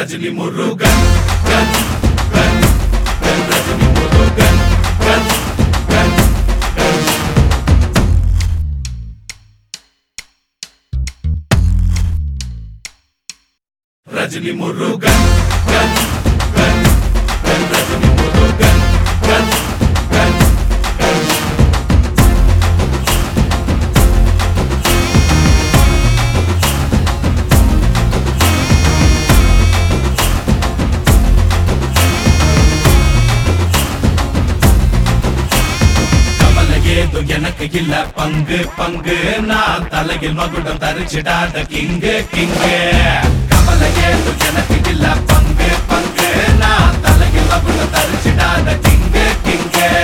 Rajini e Murugan Kan, kan, kan Rajini e Murugan Kan, kan, kan Rajini e Murugan. எனக்கு இல்ல பங்கு பங்கு. நான் தலையில் மகுடம் தரிச்சிடாத கிங்கு கிங்கு. கவலை ஏது எனக்கு இல்ல பங்கு பங்கு. நான் தலையில் மகுடம் தரிச்சிடாத கிங்கு கிங்கு.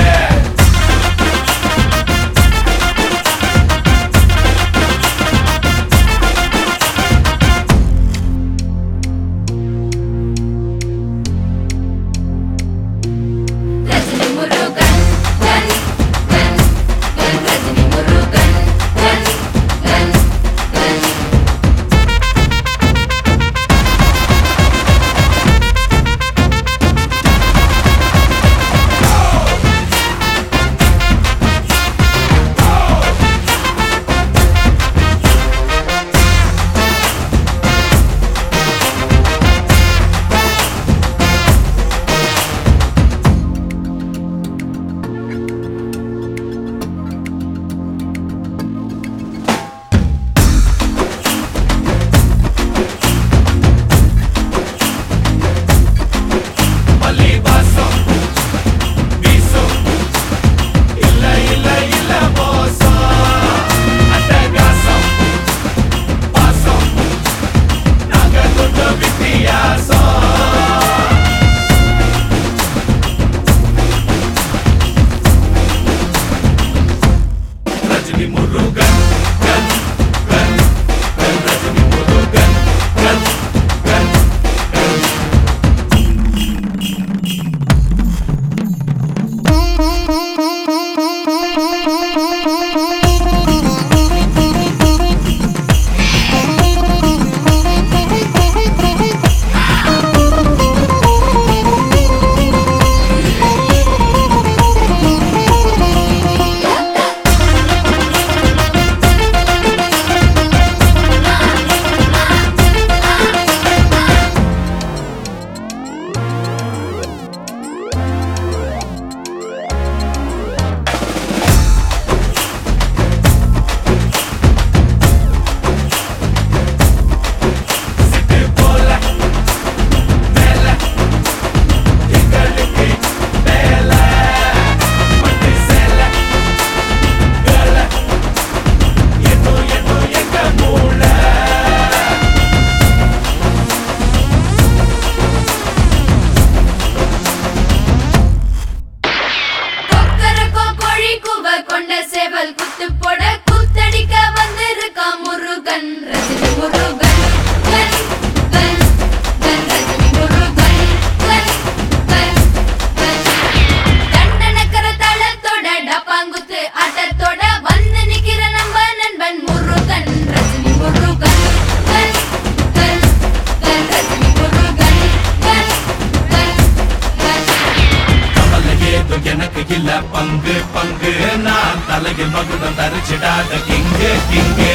தலையில் மகுடம் தரிச்சிடாத கிங்கு கிங்கு.